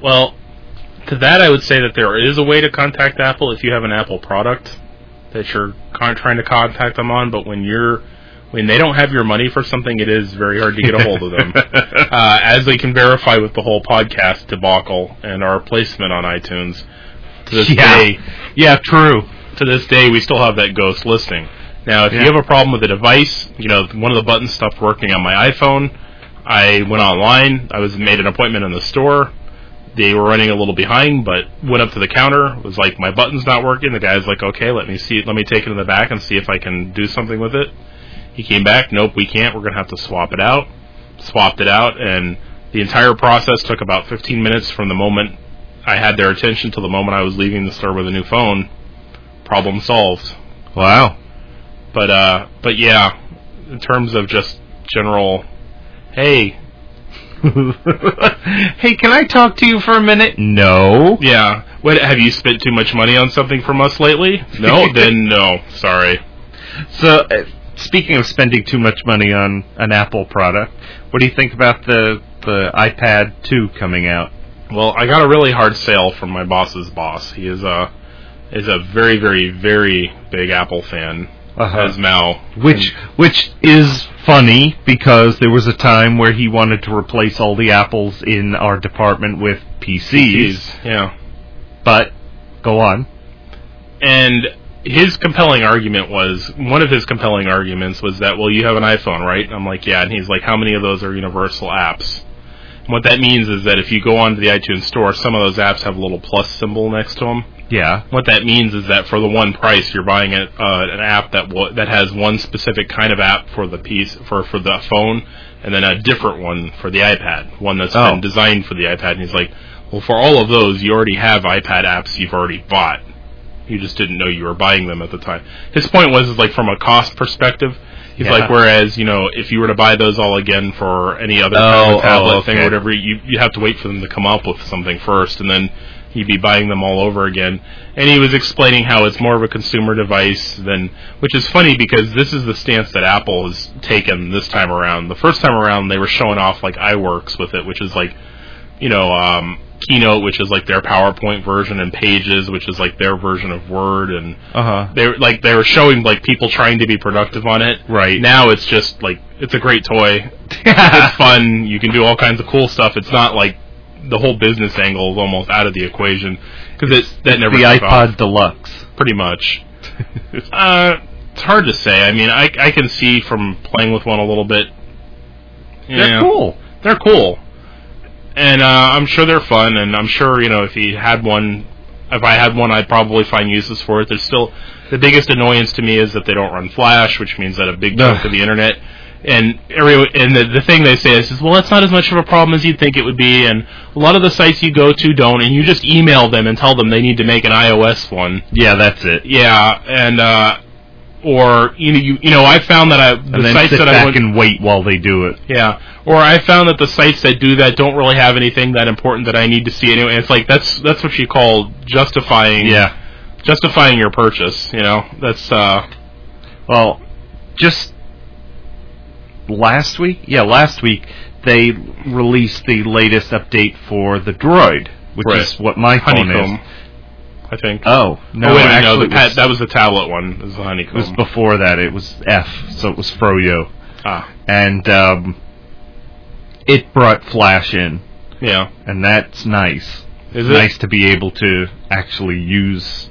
Well, to that I would say that there is a way to contact Apple if you have an Apple product that you're trying to contact them on, but when you're when they don't have your money for something, it is very hard to get a hold of them. uh, as they can verify with the whole podcast debacle and our placement on iTunes. To this Yeah. day, Yeah, true. to this day, we still have that ghost listing. Now, if Yeah. you have a problem with the device, you know one of the buttons stopped working on my iPhone. I went online. I was made an appointment in the store. They were running a little behind, but went up to the counter. Was like, my button's not working. The guy's like, okay, let me see. Let me take it in the back and see if I can do something with it. He came back. Nope, we can't. We're gonna have to swap it out. Swapped it out, and the entire process took about 15 minutes from the moment I had their attention to the moment I was leaving the store with a new phone. Problem solved. Wow. But uh, but yeah, in terms of just general, hey, hey, can I talk to you for a minute? No. yeah, what have you spent too much money on something from us lately? No, then no, sorry. So, uh, speaking of spending too much money on an Apple product, what do you think about the the iPad 2 coming out? Well, I got a really hard sale from my boss's boss. He is a is a very very very big Apple fan. Uh-huh. As Mal, Which which is funny because there was a time where he wanted to replace all the apples in our department with PCs. Jeez, yeah. But go on. And his compelling argument was one of his compelling arguments was that well you have an iPhone right? I'm like yeah, and he's like how many of those are universal apps? What that means is that if you go onto the iTunes store, some of those apps have a little plus symbol next to them. Yeah. What that means is that for the one price, you're buying a, uh, an app that will, that has one specific kind of app for the piece for for the phone, and then a different one for the iPad, one that's Oh. been designed for the iPad. And he's like, well, for all of those, you already have iPad apps you've already bought. You just didn't know you were buying them at the time. His point was is like from a cost perspective. He's Yeah. like, whereas you know, if you were to buy those all again for any other Oh, kind of tablet oh, thing or whatever, you you have to wait for them to come up with something first, and then you'd be buying them all over again. And he was explaining how it's more of a consumer device than, which is funny because this is the stance that Apple has taken this time around. The first time around, they were showing off like iWorks with it, which is like, you know, um, Keynote, which is like their PowerPoint version, and Pages, which is like their version of Word, and Uh huh. they were like they were showing like people trying to be productive on it. Right. Now it's just like it's a great toy. it's fun. You can do all kinds of cool stuff. It's not like the whole business angle is almost out of the equation because it that never the iPod off, Deluxe. pretty much. uh, it's hard to say. I mean, I I can see from playing with one a little bit. They're cool. They're cool, and uh, I'm sure they're fun. And I'm sure you know if you had one, if I had one, I'd probably find uses for it. There's still the biggest annoyance to me is that they don't run Flash, which means that a big chunk of the internet. And every and the, the thing they say is, well, that's not as much of a problem as you'd think it would be. And a lot of the sites you go to don't, and you just email them and tell them they need to make an iOS one. Yeah, that's it. Yeah, and uh, or you know, you, you know, I found that I the sites sit that I went, and wait while they do it. yeah, or I found that the sites that do that don't really have anything that important that I need to see anyway. It's like that's that's what you call justifying. Yeah. justifying your purchase. You know, that's uh, Well, just last week, yeah, last week they released the latest update for the Droid, which Right. is what my phone honeycomb. is. I think. Oh no, oh, wait, actually, no, it was, that was the tablet one. It was the it honeycomb. was before that. It was F, so it was Froyo, ah, and um, it brought Flash in, yeah. and that's nice. Is It's it? nice to be able to actually use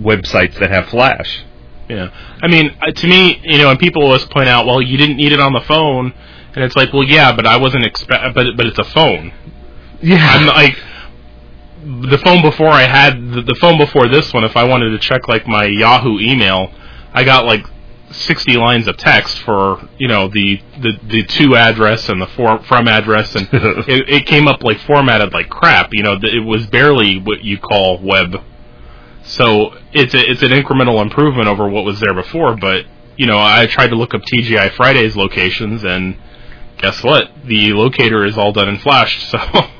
websites that have Flash. Yeah, I mean, uh, to me, you know, and people always point out, well, you didn't need it on the phone, and it's like, well, yeah, but I wasn't expect, but but it's a phone. Yeah, I'm like the phone before I had the, the phone before this one. If I wanted to check like my Yahoo email, I got like sixty lines of text for you know the the the to address and the for, from address, and it, it came up like formatted like crap. You know, it was barely what you call web. So it's a, it's an incremental improvement over what was there before, but you know I tried to look up TGI Fridays locations, and guess what? The locator is all done in Flash.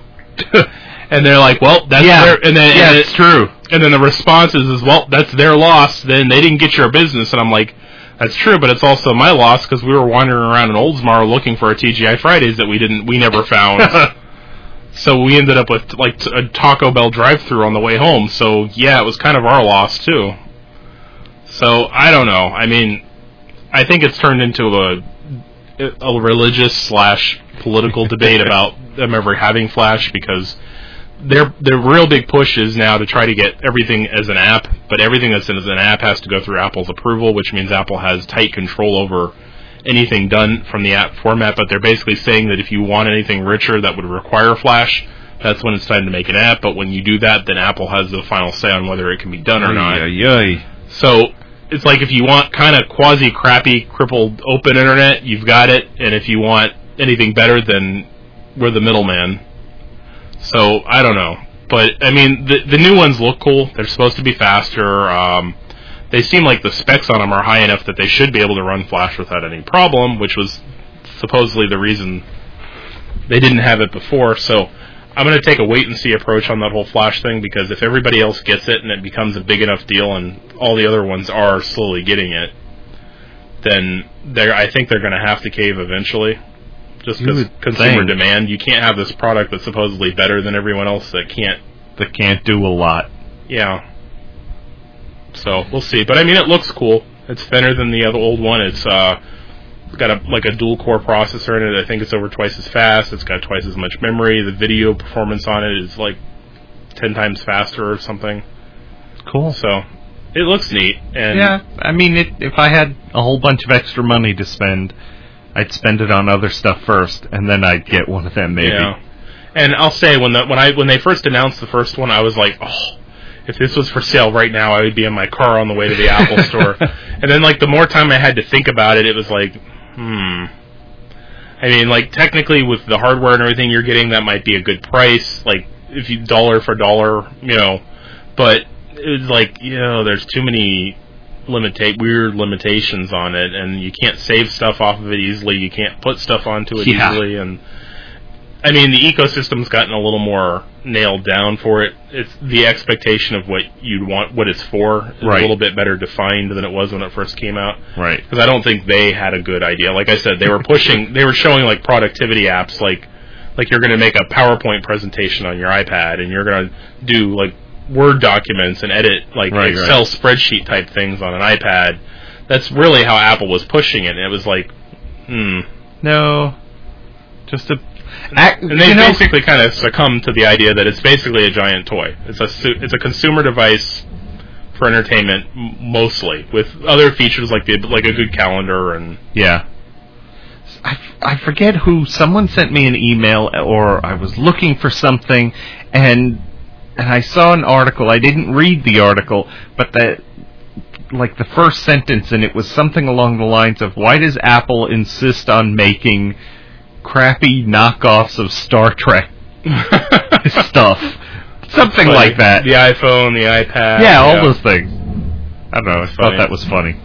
So, and they're like, well, that's Yeah. their, and then yeah, and it's it- true. and then the response is, is well, that's their loss. Then they didn't get your business, and I'm like, that's true, but it's also my loss because we were wandering around in Oldsmar looking for a TGI Fridays that we didn't, we never found. so we ended up with like a Taco Bell drive-through on the way home. So yeah, it was kind of our loss too. So I don't know. I mean, I think it's turned into a a religious slash political debate about them ever having Flash because their their real big push is now to try to get everything as an app, but everything that's in as an app has to go through Apple's approval, which means Apple has tight control over anything done from the app format. But they're basically saying that if you want anything richer that would require Flash, that's when it's time to make an app. But when you do that, then Apple has the final say on whether it can be done or not. So it's like if you want kind of quasi crappy crippled open internet, you've got it, and if you want anything better, then we're the middleman. So I don't know, but I mean the the new ones look cool. They're supposed to be faster. Um, they seem like the specs on them are high enough that they should be able to run Flash without any problem, which was supposedly the reason they didn't have it before. So I'm going to take a wait and see approach on that whole Flash thing because if everybody else gets it and it becomes a big enough deal and all the other ones are slowly getting it, then they're I think they're going to have to cave eventually. Just because consumer think. demand, you can't have this product that's supposedly better than everyone else that can't. That can't do a lot. Yeah. So we'll see, but I mean, it looks cool. It's thinner than the other old one. It's uh, got a like a dual core processor in it. I think it's over twice as fast. It's got twice as much memory. The video performance on it is like ten times faster or something. Cool. So it looks neat. And yeah, I mean, it, if I had a whole bunch of extra money to spend, I'd spend it on other stuff first, and then I'd get one of them maybe. Yeah. And I'll say when the when I when they first announced the first one, I was like, oh, if this was for sale right now, I would be in my car on the way to the Apple store. And then like the more time I had to think about it, it was like, hmm. I mean, like technically with the hardware and everything you're getting, that might be a good price. Like if you dollar for dollar, you know. But it was like, you know, there's too many limitate weird limitations on it, and you can't save stuff off of it easily. You can't put stuff onto it Yeah. easily, and I mean, the ecosystem's gotten a little more nailed down for it. It's the expectation of what you'd want, what it's for, is Right. a little bit better defined than it was when it first came out. Right. Because I don't think they had a good idea. Like I said, they were pushing, they were showing like productivity apps, like like you're going to make a PowerPoint presentation on your iPad, and you're going to do like Word documents and edit like Right, Excel right. spreadsheet type things on an iPad. That's really how Apple was pushing it. And it was like, hmm. No, just a. And they know- basically kind of succumb to the idea that it's basically a giant toy. It's a su- it's a consumer device for entertainment m- mostly, with other features like the like a good calendar and Yeah. I, I forget who someone sent me an email or I was looking for something and and I saw an article I didn't read the article but that like the first sentence and it was something along the lines of why does Apple insist on making crappy knockoffs of Star Trek stuff something like that The iPhone, the iPad, yeah all those things I don't know I thought that was funny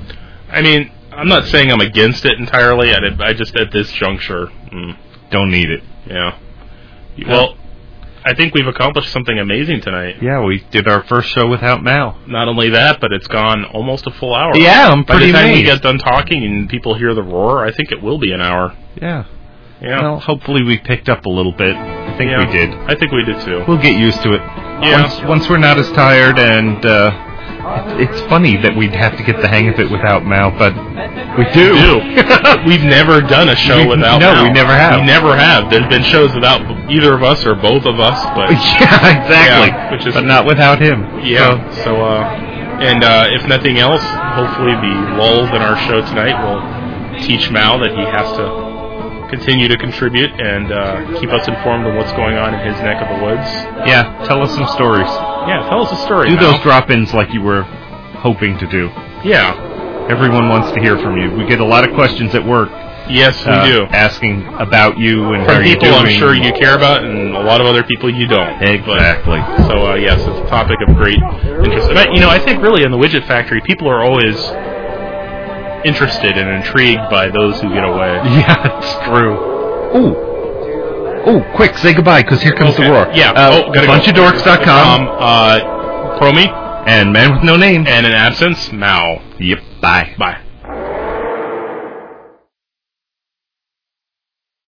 I mean, I'm not saying I'm against it entirely. I, I just at this juncture, mm, don't need it yeah. Well, I think we've accomplished something amazing tonight. yeah we did our first show without Mal Not only that, but it's gone almost a full hour. Yeah, I'm pretty By the time we get done talking and people hear the roar, I think it will be an hour. yeah Yeah. Well, hopefully we picked up a little bit. I think Yeah. we did. I think we did too. We'll get used to it. Yeah. Once once we're not as tired, and uh, it's funny that we'd have to get the hang of it without Mal, but we do. We've never done a show We- without. no, Mal. we never have. We never have. There's been shows without either of us or both of us, but yeah, exactly. Yeah, which is but not without him. Yeah. So, uh, and uh, if nothing else, hopefully the lulls in our show tonight will teach Mal that he has to continue to contribute and uh, keep us informed of what's going on in his neck of the woods. Yeah, tell us some stories. Yeah, tell us a story. Do Mal. those drop-ins like you were hoping to do. Yeah. Everyone wants to hear from you. We get a lot of questions at work. Yes, we uh, do. Asking about you and how From you're people I'm sure you care about, and a lot of other people you don't. Exactly. But, so uh, yes, it's a topic of great interest. And I, you know, I think really in the widget factory, people are always interested and intrigued by those who get away. Yeah, it's true. Ooh. Ooh, quick, say goodbye, because here comes Okay. the roar. Yeah. Uh, oh, gotta go. bunchofdorks.com. Um, uh, Promi and Man with No Name. and an absence, Mal. Yep, bye. Bye.